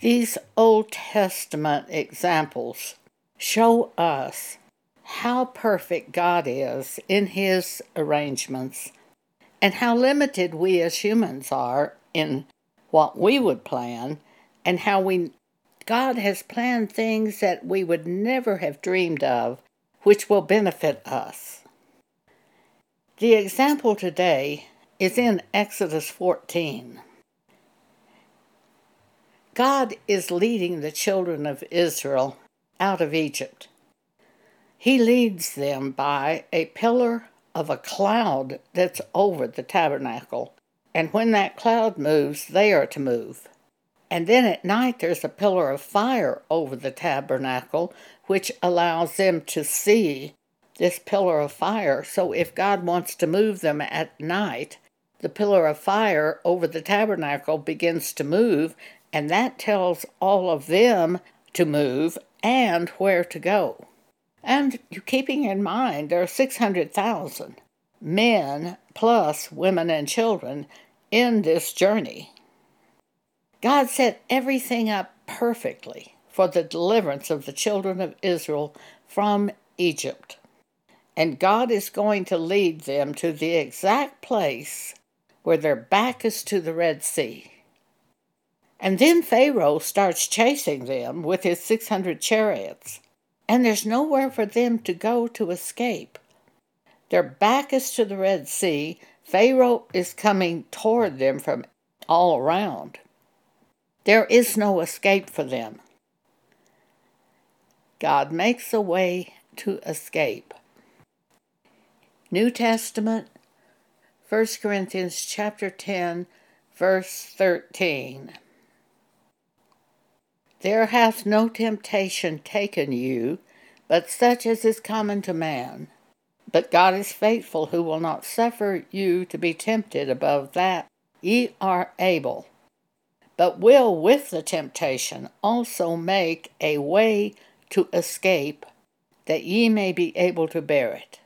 These Old Testament examples show us how perfect God is in His arrangements and how limited we as humans are in what we would plan and how we God has planned things that we would never have dreamed of which will benefit us. The example today is in Exodus 14. God is leading the children of Israel out of Egypt. He leads them by a pillar of a cloud that's over the tabernacle, and when that cloud moves, they are to move. And then at night, there's a pillar of fire over the tabernacle, which allows them to see this pillar of fire. So if God wants to move them at night, the pillar of fire over the tabernacle begins to move, and that tells all of them to move and where to go. And keeping in mind there are 600,000 men plus women and children in this journey. God set everything up perfectly for the deliverance of the children of Israel from Egypt. And God is going to lead them to the exact place where their back is to the Red Sea. And then Pharaoh starts chasing them with his 600 chariots, and there's nowhere for them to go to escape. Their back is to the Red Sea. Pharaoh is coming toward them from all around. There is no escape for them. God makes a way to escape. New Testament, 1 Corinthians chapter 10, verse 13. There hath no temptation taken you, but such as is common to man. But God is faithful, who will not suffer you to be tempted above that ye are able but will with the temptation also make a way to escape, that ye may be able to bear it.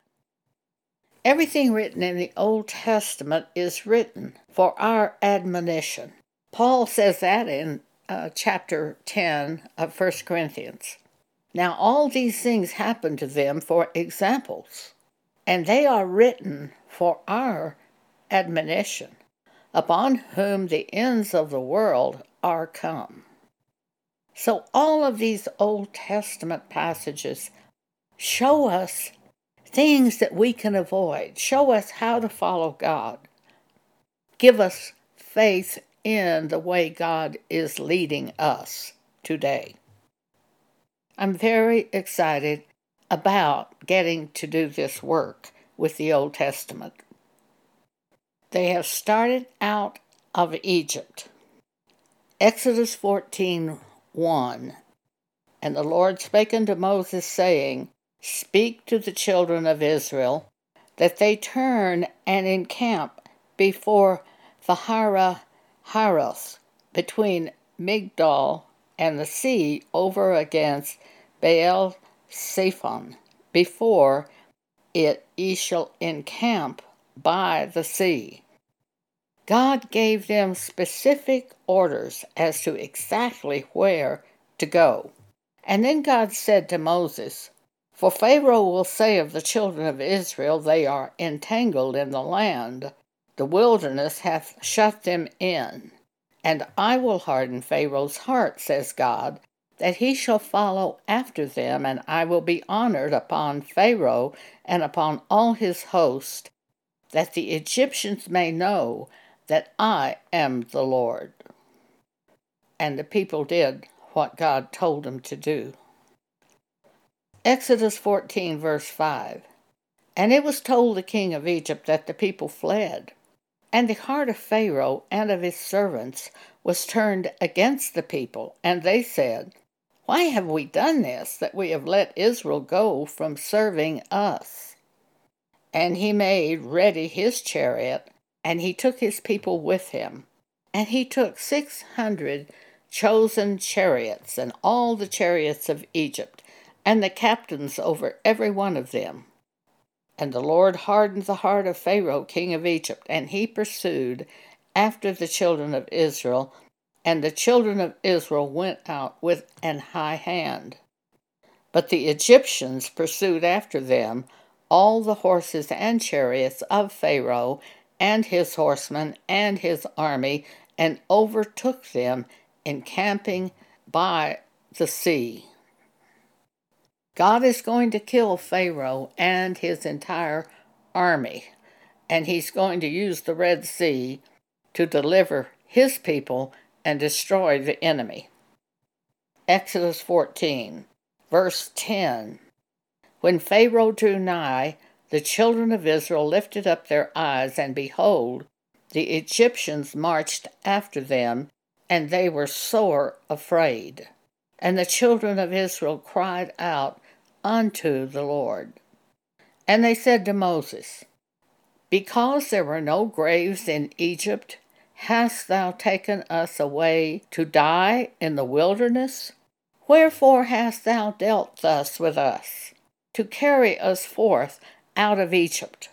Everything written in the Old Testament is written for our admonition. Paul says that in uh, chapter 10 of 1 Corinthians. Now, all these things happen to them for examples, and they are written for our admonition upon whom the ends of the world are come. So, all of these Old Testament passages show us things that we can avoid, show us how to follow God, give us faith in the way God is leading us today. I'm very excited about getting to do this work with the Old Testament. They have started out of Egypt. Exodus 14 1. And the Lord spake unto Moses, saying, Speak to the children of Israel, that they turn and encamp before Phahara Haroth, between Migdol and the sea, over against Baal Zephon. Before it ye shall encamp by the sea. God gave them specific orders as to exactly where to go. And then God said to Moses, For Pharaoh will say of the children of Israel, They are entangled in the land, the wilderness hath shut them in. And I will harden Pharaoh's heart, says God, that he shall follow after them, and I will be honored upon Pharaoh and upon all his host, that the Egyptians may know that I am the Lord. And the people did what God told them to do. Exodus 14, verse 5 And it was told the king of Egypt that the people fled. And the heart of Pharaoh and of his servants was turned against the people, and they said, Why have we done this, that we have let Israel go from serving us? And he made ready his chariot, and he took his people with him. And he took six hundred chosen chariots, and all the chariots of Egypt, and the captains over every one of them. And the Lord hardened the heart of Pharaoh, king of Egypt, and he pursued after the children of Israel, And the children of Israel went out with an high hand. But the Egyptians pursued after them all the horses and chariots of Pharaoh and his horsemen and his army, and overtook them encamping by the sea. God is going to kill Pharaoh and his entire army, and he's going to use the Red Sea to deliver his people and destroy the enemy. Exodus 14, verse 10. When Pharaoh drew nigh, the children of Israel lifted up their eyes, and behold, the Egyptians marched after them, and they were sore afraid. And the children of Israel cried out unto the Lord. And they said to Moses, Because there were no graves in Egypt, hast thou taken us away to die in the wilderness? Wherefore hast thou dealt thus with us? to carry us forth out of Egypt.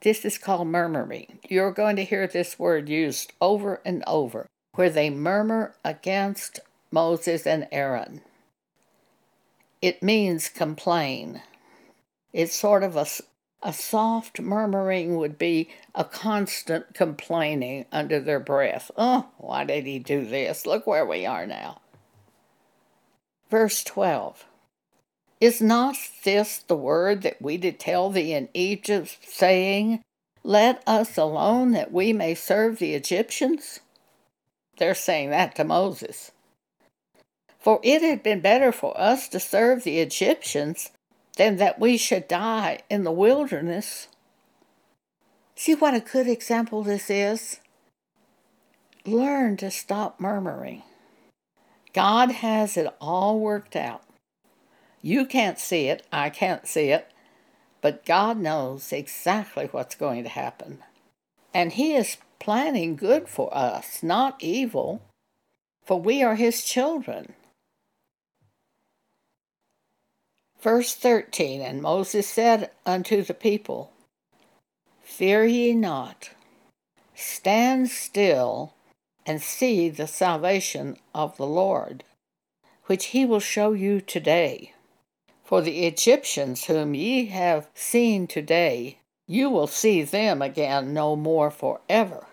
This is called murmuring. You're going to hear this word used over and over, where they murmur against Moses and Aaron. It means complain. It's sort of a, a soft murmuring would be a constant complaining under their breath. Oh, why did he do this? Look where we are now. Verse 12 is not this the word that we did tell thee in Egypt, saying, Let us alone that we may serve the Egyptians? They're saying that to Moses. For it had been better for us to serve the Egyptians than that we should die in the wilderness. See what a good example this is? Learn to stop murmuring. God has it all worked out. You can't see it, I can't see it, but God knows exactly what's going to happen. And He is planning good for us, not evil, for we are His children. Verse 13 And Moses said unto the people, Fear ye not, stand still and see the salvation of the Lord, which he will show you today. For the Egyptians whom ye have seen today, you will see them again no more forever.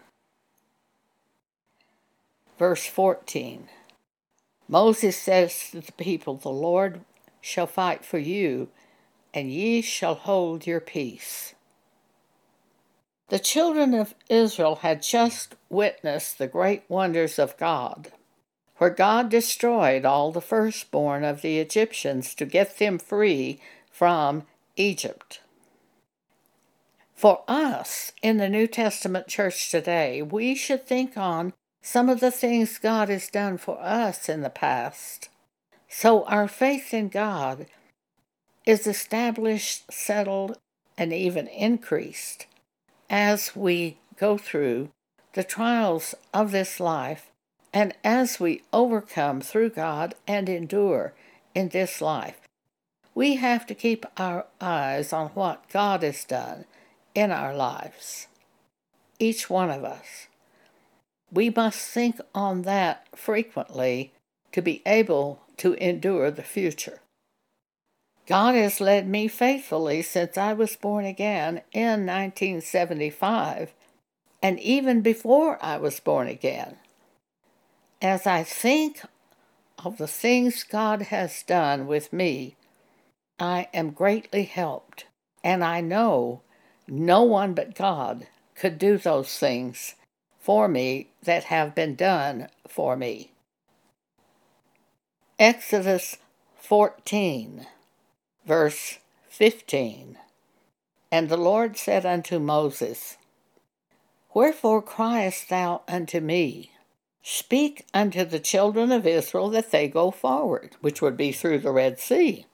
Verse 14 Moses says to the people, The Lord shall fight for you, and ye shall hold your peace. The children of Israel had just witnessed the great wonders of God where God destroyed all the firstborn of the Egyptians to get them free from Egypt. For us in the New Testament church today, we should think on some of the things God has done for us in the past. So our faith in God is established, settled, and even increased as we go through the trials of this life and as we overcome through God and endure in this life, we have to keep our eyes on what God has done in our lives. Each one of us. We must think on that frequently to be able to endure the future. God has led me faithfully since I was born again in 1975, and even before I was born again as I think of the things God has done with me, I am greatly helped, and I know no one but God could do those things for me that have been done for me. Exodus 14, verse 15. And the Lord said unto Moses, Wherefore criest thou unto me? Speak unto the children of Israel that they go forward, which would be through the Red Sea.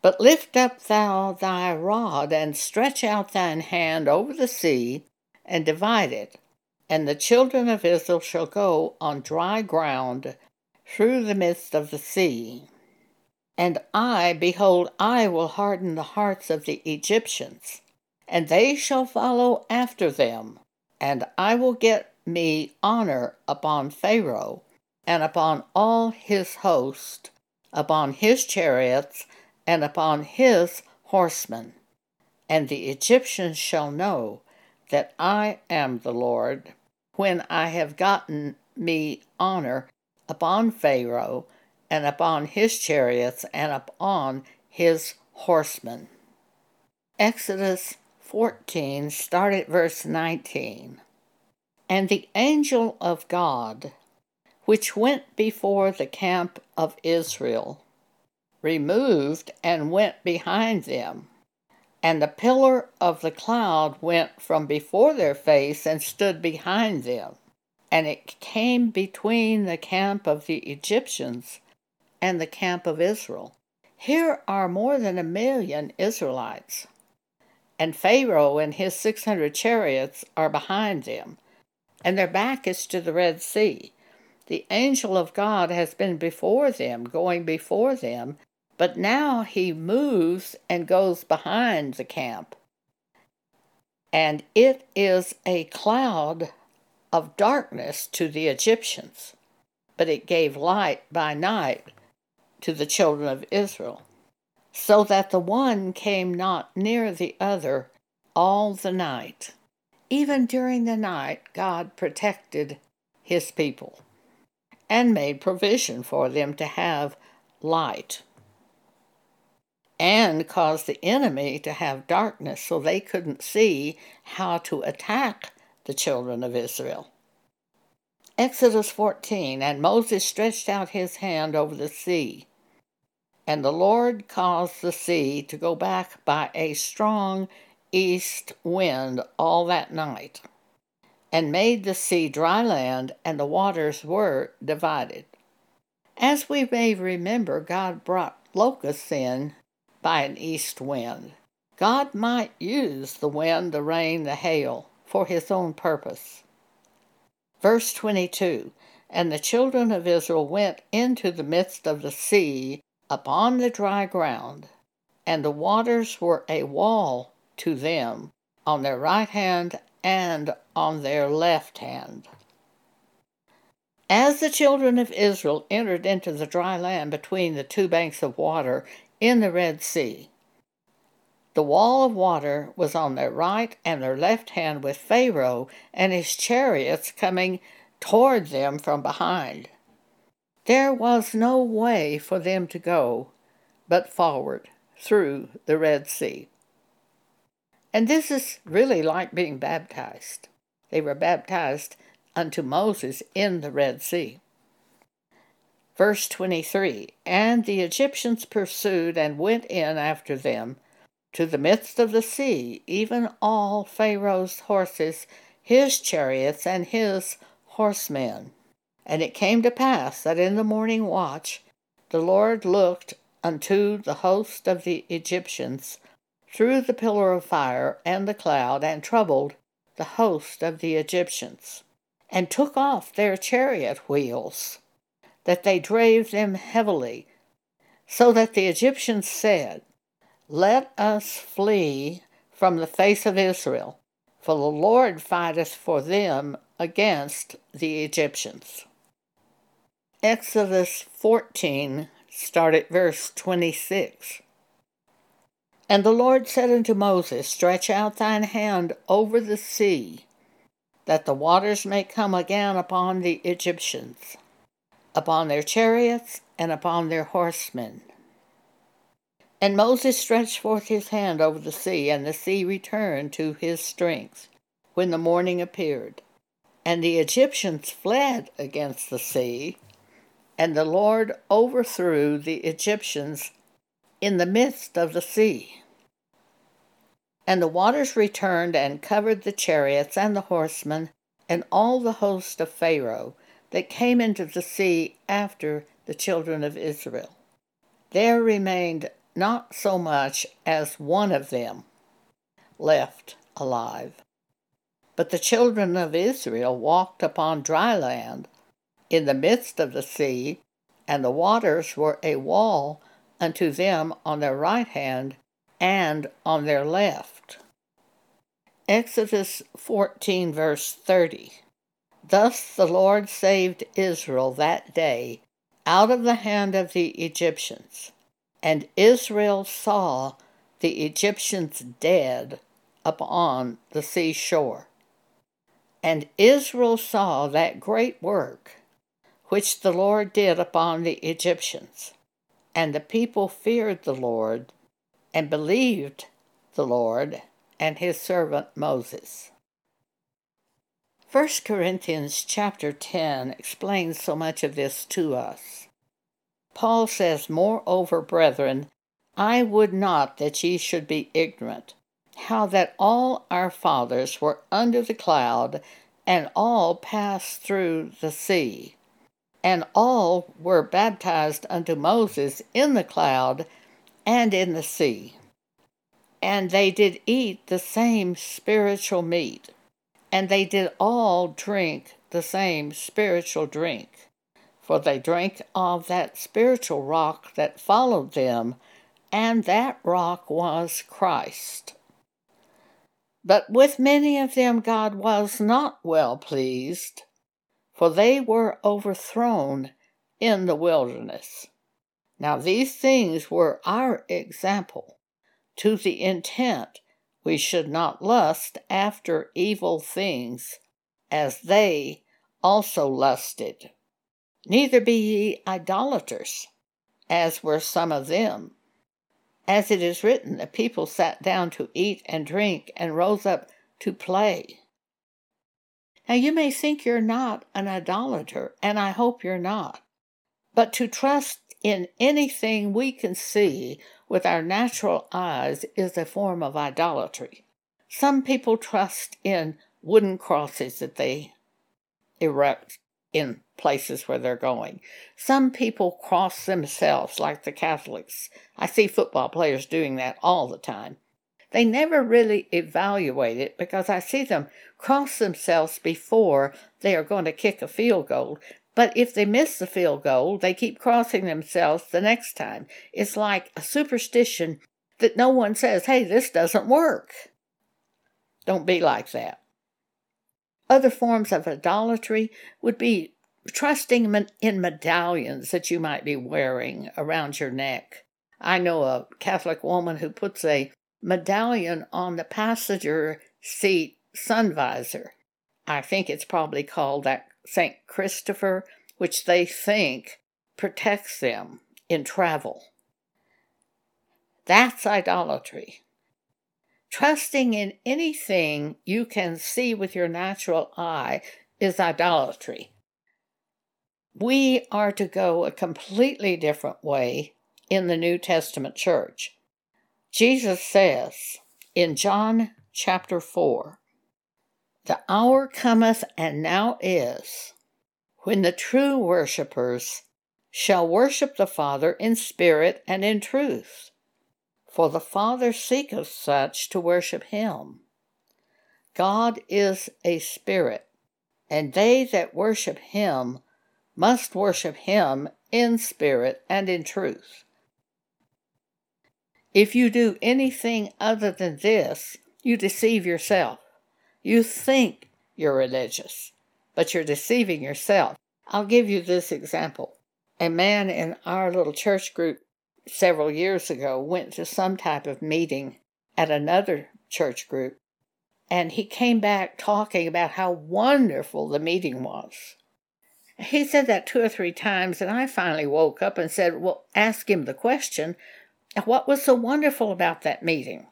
But lift up thou thy rod, and stretch out thine hand over the sea, and divide it, and the children of Israel shall go on dry ground through the midst of the sea. And I, behold, I will harden the hearts of the Egyptians, and they shall follow after them, and I will get me honor upon Pharaoh and upon all his host, upon his chariots and upon his horsemen. And the Egyptians shall know that I am the Lord when I have gotten me honor upon Pharaoh and upon his chariots and upon his horsemen. Exodus 14, start at verse 19. And the angel of God, which went before the camp of Israel, removed and went behind them. And the pillar of the cloud went from before their face and stood behind them. And it came between the camp of the Egyptians and the camp of Israel. Here are more than a million Israelites. And Pharaoh and his 600 chariots are behind them, and their back is to the Red Sea. The angel of God has been before them, going before them, but now he moves and goes behind the camp. And it is a cloud of darkness to the Egyptians, but it gave light by night to the children of Israel, so that the one came not near the other all the night. Even during the night, God protected his people and made provision for them to have light and caused the enemy to have darkness so they couldn't see how to attack the children of Israel. Exodus 14 And Moses stretched out his hand over the sea, and the Lord caused the sea to go back by a strong east wind all that night, and made the sea dry land, and the waters were divided. As we may remember, God brought locusts in by an east wind. God might use the wind, the rain, the hail for his own purpose. Verse 22 And the children of Israel went into the midst of the sea upon the dry ground, and the waters were a wall to them on their right hand and on their left hand. As the children of Israel entered into the dry land between the two banks of water in the Red Sea, the wall of water was on their right and their left hand, with Pharaoh and his chariots coming toward them from behind. There was no way for them to go but forward through the Red Sea. And this is really like being baptized. They were baptized unto Moses in the Red Sea. Verse 23 And the Egyptians pursued and went in after them to the midst of the sea, even all Pharaoh's horses, his chariots, and his horsemen. And it came to pass that in the morning watch the Lord looked unto the host of the Egyptians through the pillar of fire and the cloud, and troubled the host of the Egyptians, and took off their chariot wheels, that they drave them heavily, so that the Egyptians said, Let us flee from the face of Israel, for the Lord fighteth for them against the Egyptians. Exodus 14, start at verse 26. And the Lord said unto Moses, Stretch out thine hand over the sea, that the waters may come again upon the Egyptians, upon their chariots, and upon their horsemen. And Moses stretched forth his hand over the sea, and the sea returned to his strength when the morning appeared. And the Egyptians fled against the sea, and the Lord overthrew the Egyptians in the midst of the sea. And the waters returned and covered the chariots and the horsemen and all the host of Pharaoh that came into the sea after the children of Israel. There remained not so much as one of them left alive. But the children of Israel walked upon dry land in the midst of the sea, and the waters were a wall unto them on their right hand and on their left. Exodus 14, verse 30. Thus the Lord saved Israel that day out of the hand of the Egyptians. And Israel saw the Egyptians dead upon the seashore. And Israel saw that great work which the Lord did upon the Egyptians. And the people feared the Lord and believed the Lord and his servant Moses. 1 Corinthians chapter 10 explains so much of this to us. Paul says, Moreover, brethren, I would not that ye should be ignorant, how that all our fathers were under the cloud, and all passed through the sea, and all were baptized unto Moses in the cloud and in the sea. And they did eat the same spiritual meat and they did all drink the same spiritual drink, for they drank of that spiritual rock that followed them, and that rock was Christ. But with many of them God was not well pleased, for they were overthrown in the wilderness. Now these things were our example, to the intent we should not lust after evil things, as they also lusted. Neither be ye idolaters, as were some of them. As it is written, the people sat down to eat and drink and rose up to play. Now you may think you're not an idolater, and I hope you're not. But to trust in anything we can see with our natural eyes is a form of idolatry. Some people trust in wooden crosses that they erect in places where they're going. Some people cross themselves, like the Catholics. I see football players doing that all the time. They never really evaluate it because I see them cross themselves before they are going to kick a field goal. But if they miss the field goal, they keep crossing themselves the next time. It's like a superstition that no one says, hey, this doesn't work. Don't be like that. Other forms of idolatry would be trusting in medallions that you might be wearing around your neck. I know a Catholic woman who puts a medallion on the passenger seat sun visor. I think it's probably called that St. Christopher, which they think protects them in travel. That's idolatry. Trusting in anything you can see with your natural eye is idolatry. We are to go a completely different way in the New Testament church. Jesus says in John chapter 4 the hour cometh and now is, when the true worshippers shall worship the Father in spirit and in truth. For the Father seeketh such to worship him. God is a spirit, and they that worship him must worship him in spirit and in truth. If you do anything other than this, you deceive yourself. You think you're religious, but you're deceiving yourself. I'll give you this example. A man in our little church group several years ago went to some type of meeting at another church group, and he came back talking about how wonderful the meeting was. He said that two or three times, and I finally woke up and said, Well, ask him the question, what was so wonderful about that meeting?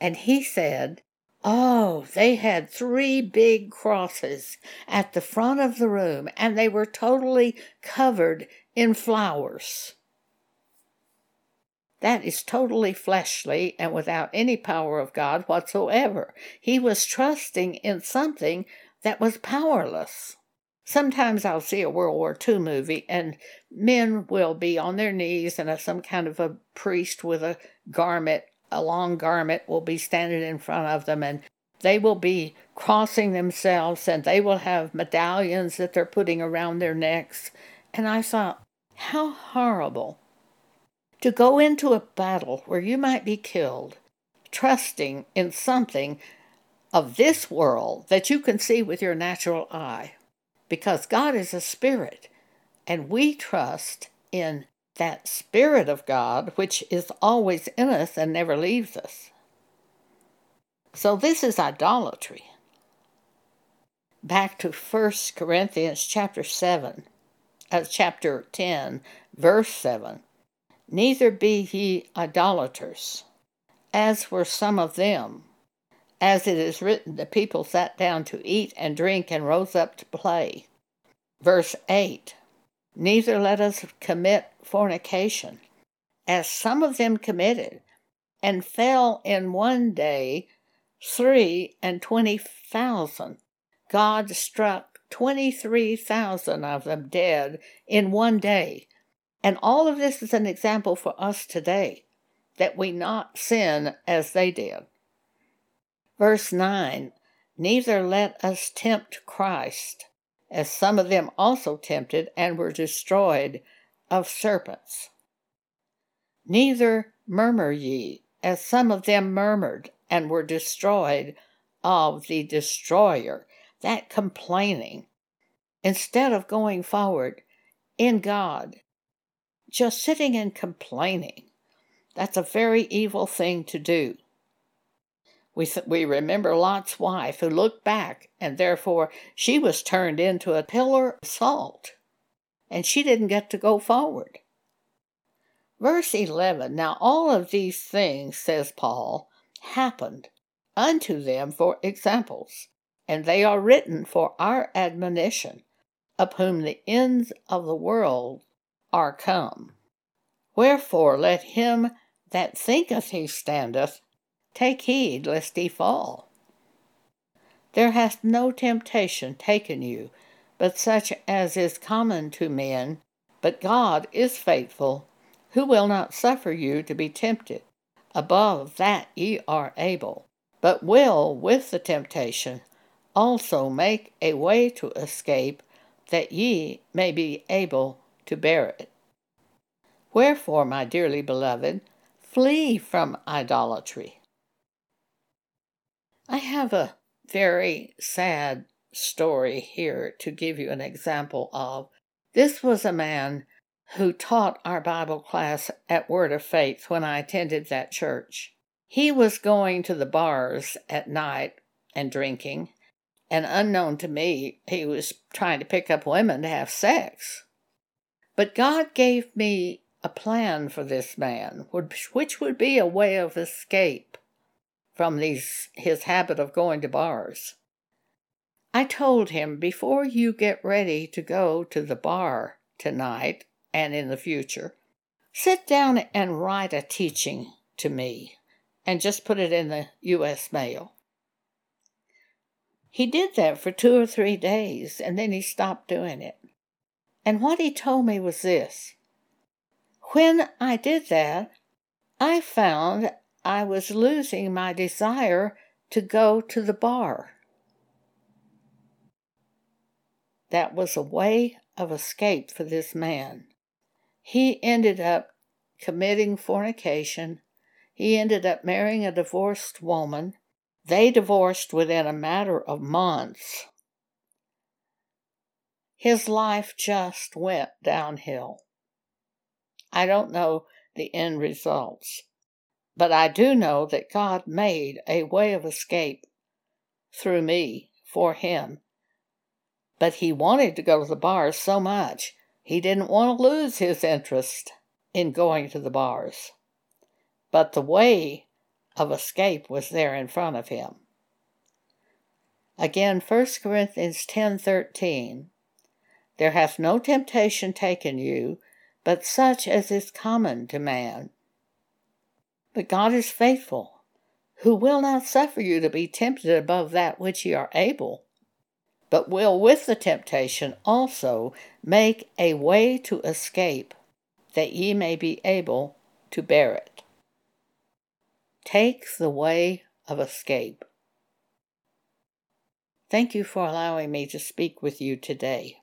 And he said Oh, they had three big crosses at the front of the room, and they were totally covered in flowers. That is totally fleshly and without any power of God whatsoever. He was trusting in something that was powerless. Sometimes I'll see a World War II movie and men will be on their knees and a, some kind of a priest with a garment a long garment will be standing in front of them and they will be crossing themselves and they will have medallions that they're putting around their necks. And I thought, how horrible to go into a battle where you might be killed, trusting in something of this world that you can see with your natural eye. Because God is a spirit, and we trust in that Spirit of God, which is always in us and never leaves us. So this is idolatry. Back to 1 Corinthians chapter 7, uh, chapter 10, verse 7. Neither be ye idolaters, as were some of them. As it is written, the people sat down to eat and drink and rose up to play. Verse 8 Neither let us commit fornication, as some of them committed, and fell in one day three and twenty thousand. God struck 23,000 of them dead in one day. And all of this is an example for us today that we not sin as they did. Verse 9 Neither let us tempt Christ, as some of them also tempted and were destroyed of serpents. Neither murmur ye, as some of them murmured and were destroyed of the destroyer. That complaining, instead of going forward in God, just sitting and complaining, that's a very evil thing to do. We, we remember Lot's wife who looked back, and therefore she was turned into a pillar of salt, and she didn't get to go forward. Verse 11 Now all of these things, says Paul, happened unto them for examples, and they are written for our admonition, of whom the ends of the world are come. Wherefore let him that thinketh he standeth take heed lest ye fall. There hath no temptation taken you, but such as is common to men, but God is faithful, who will not suffer you to be tempted above that ye are able, but will with the temptation also make a way to escape, that ye may be able to bear it. Wherefore, my dearly beloved, flee from idolatry. I have a very sad story here to give you an example of. This was a man who taught our Bible class at Word of Faith when I attended that church. He was going to the bars at night and drinking, and unknown to me, he was trying to pick up women to have sex. But God gave me a plan for this man, which would be a way of escape from these, his habit of going to bars. I told him, before you get ready to go to the bar tonight, and in the future, sit down and write a teaching to me and just put it in the U.S. mail. He did that for two or three days and then he stopped doing it. And what he told me was this When I did that, I found I was losing my desire to go to the bar. That was a way of escape for this man. He ended up committing fornication. He ended up marrying a divorced woman. They divorced within a matter of months. His life just went downhill. I don't know the end results, but I do know that God made a way of escape through me for him. But he wanted to go to the bars so much he didn't want to lose his interest in going to the bars. But the way of escape was there in front of him. Again, 1 Corinthians 10:13 There hath no temptation taken you, but such as is common to man. But God is faithful, who will not suffer you to be tempted above that which ye are able but will with the temptation also make a way to escape, that ye may be able to bear it. Take the way of escape. Thank you for allowing me to speak with you today.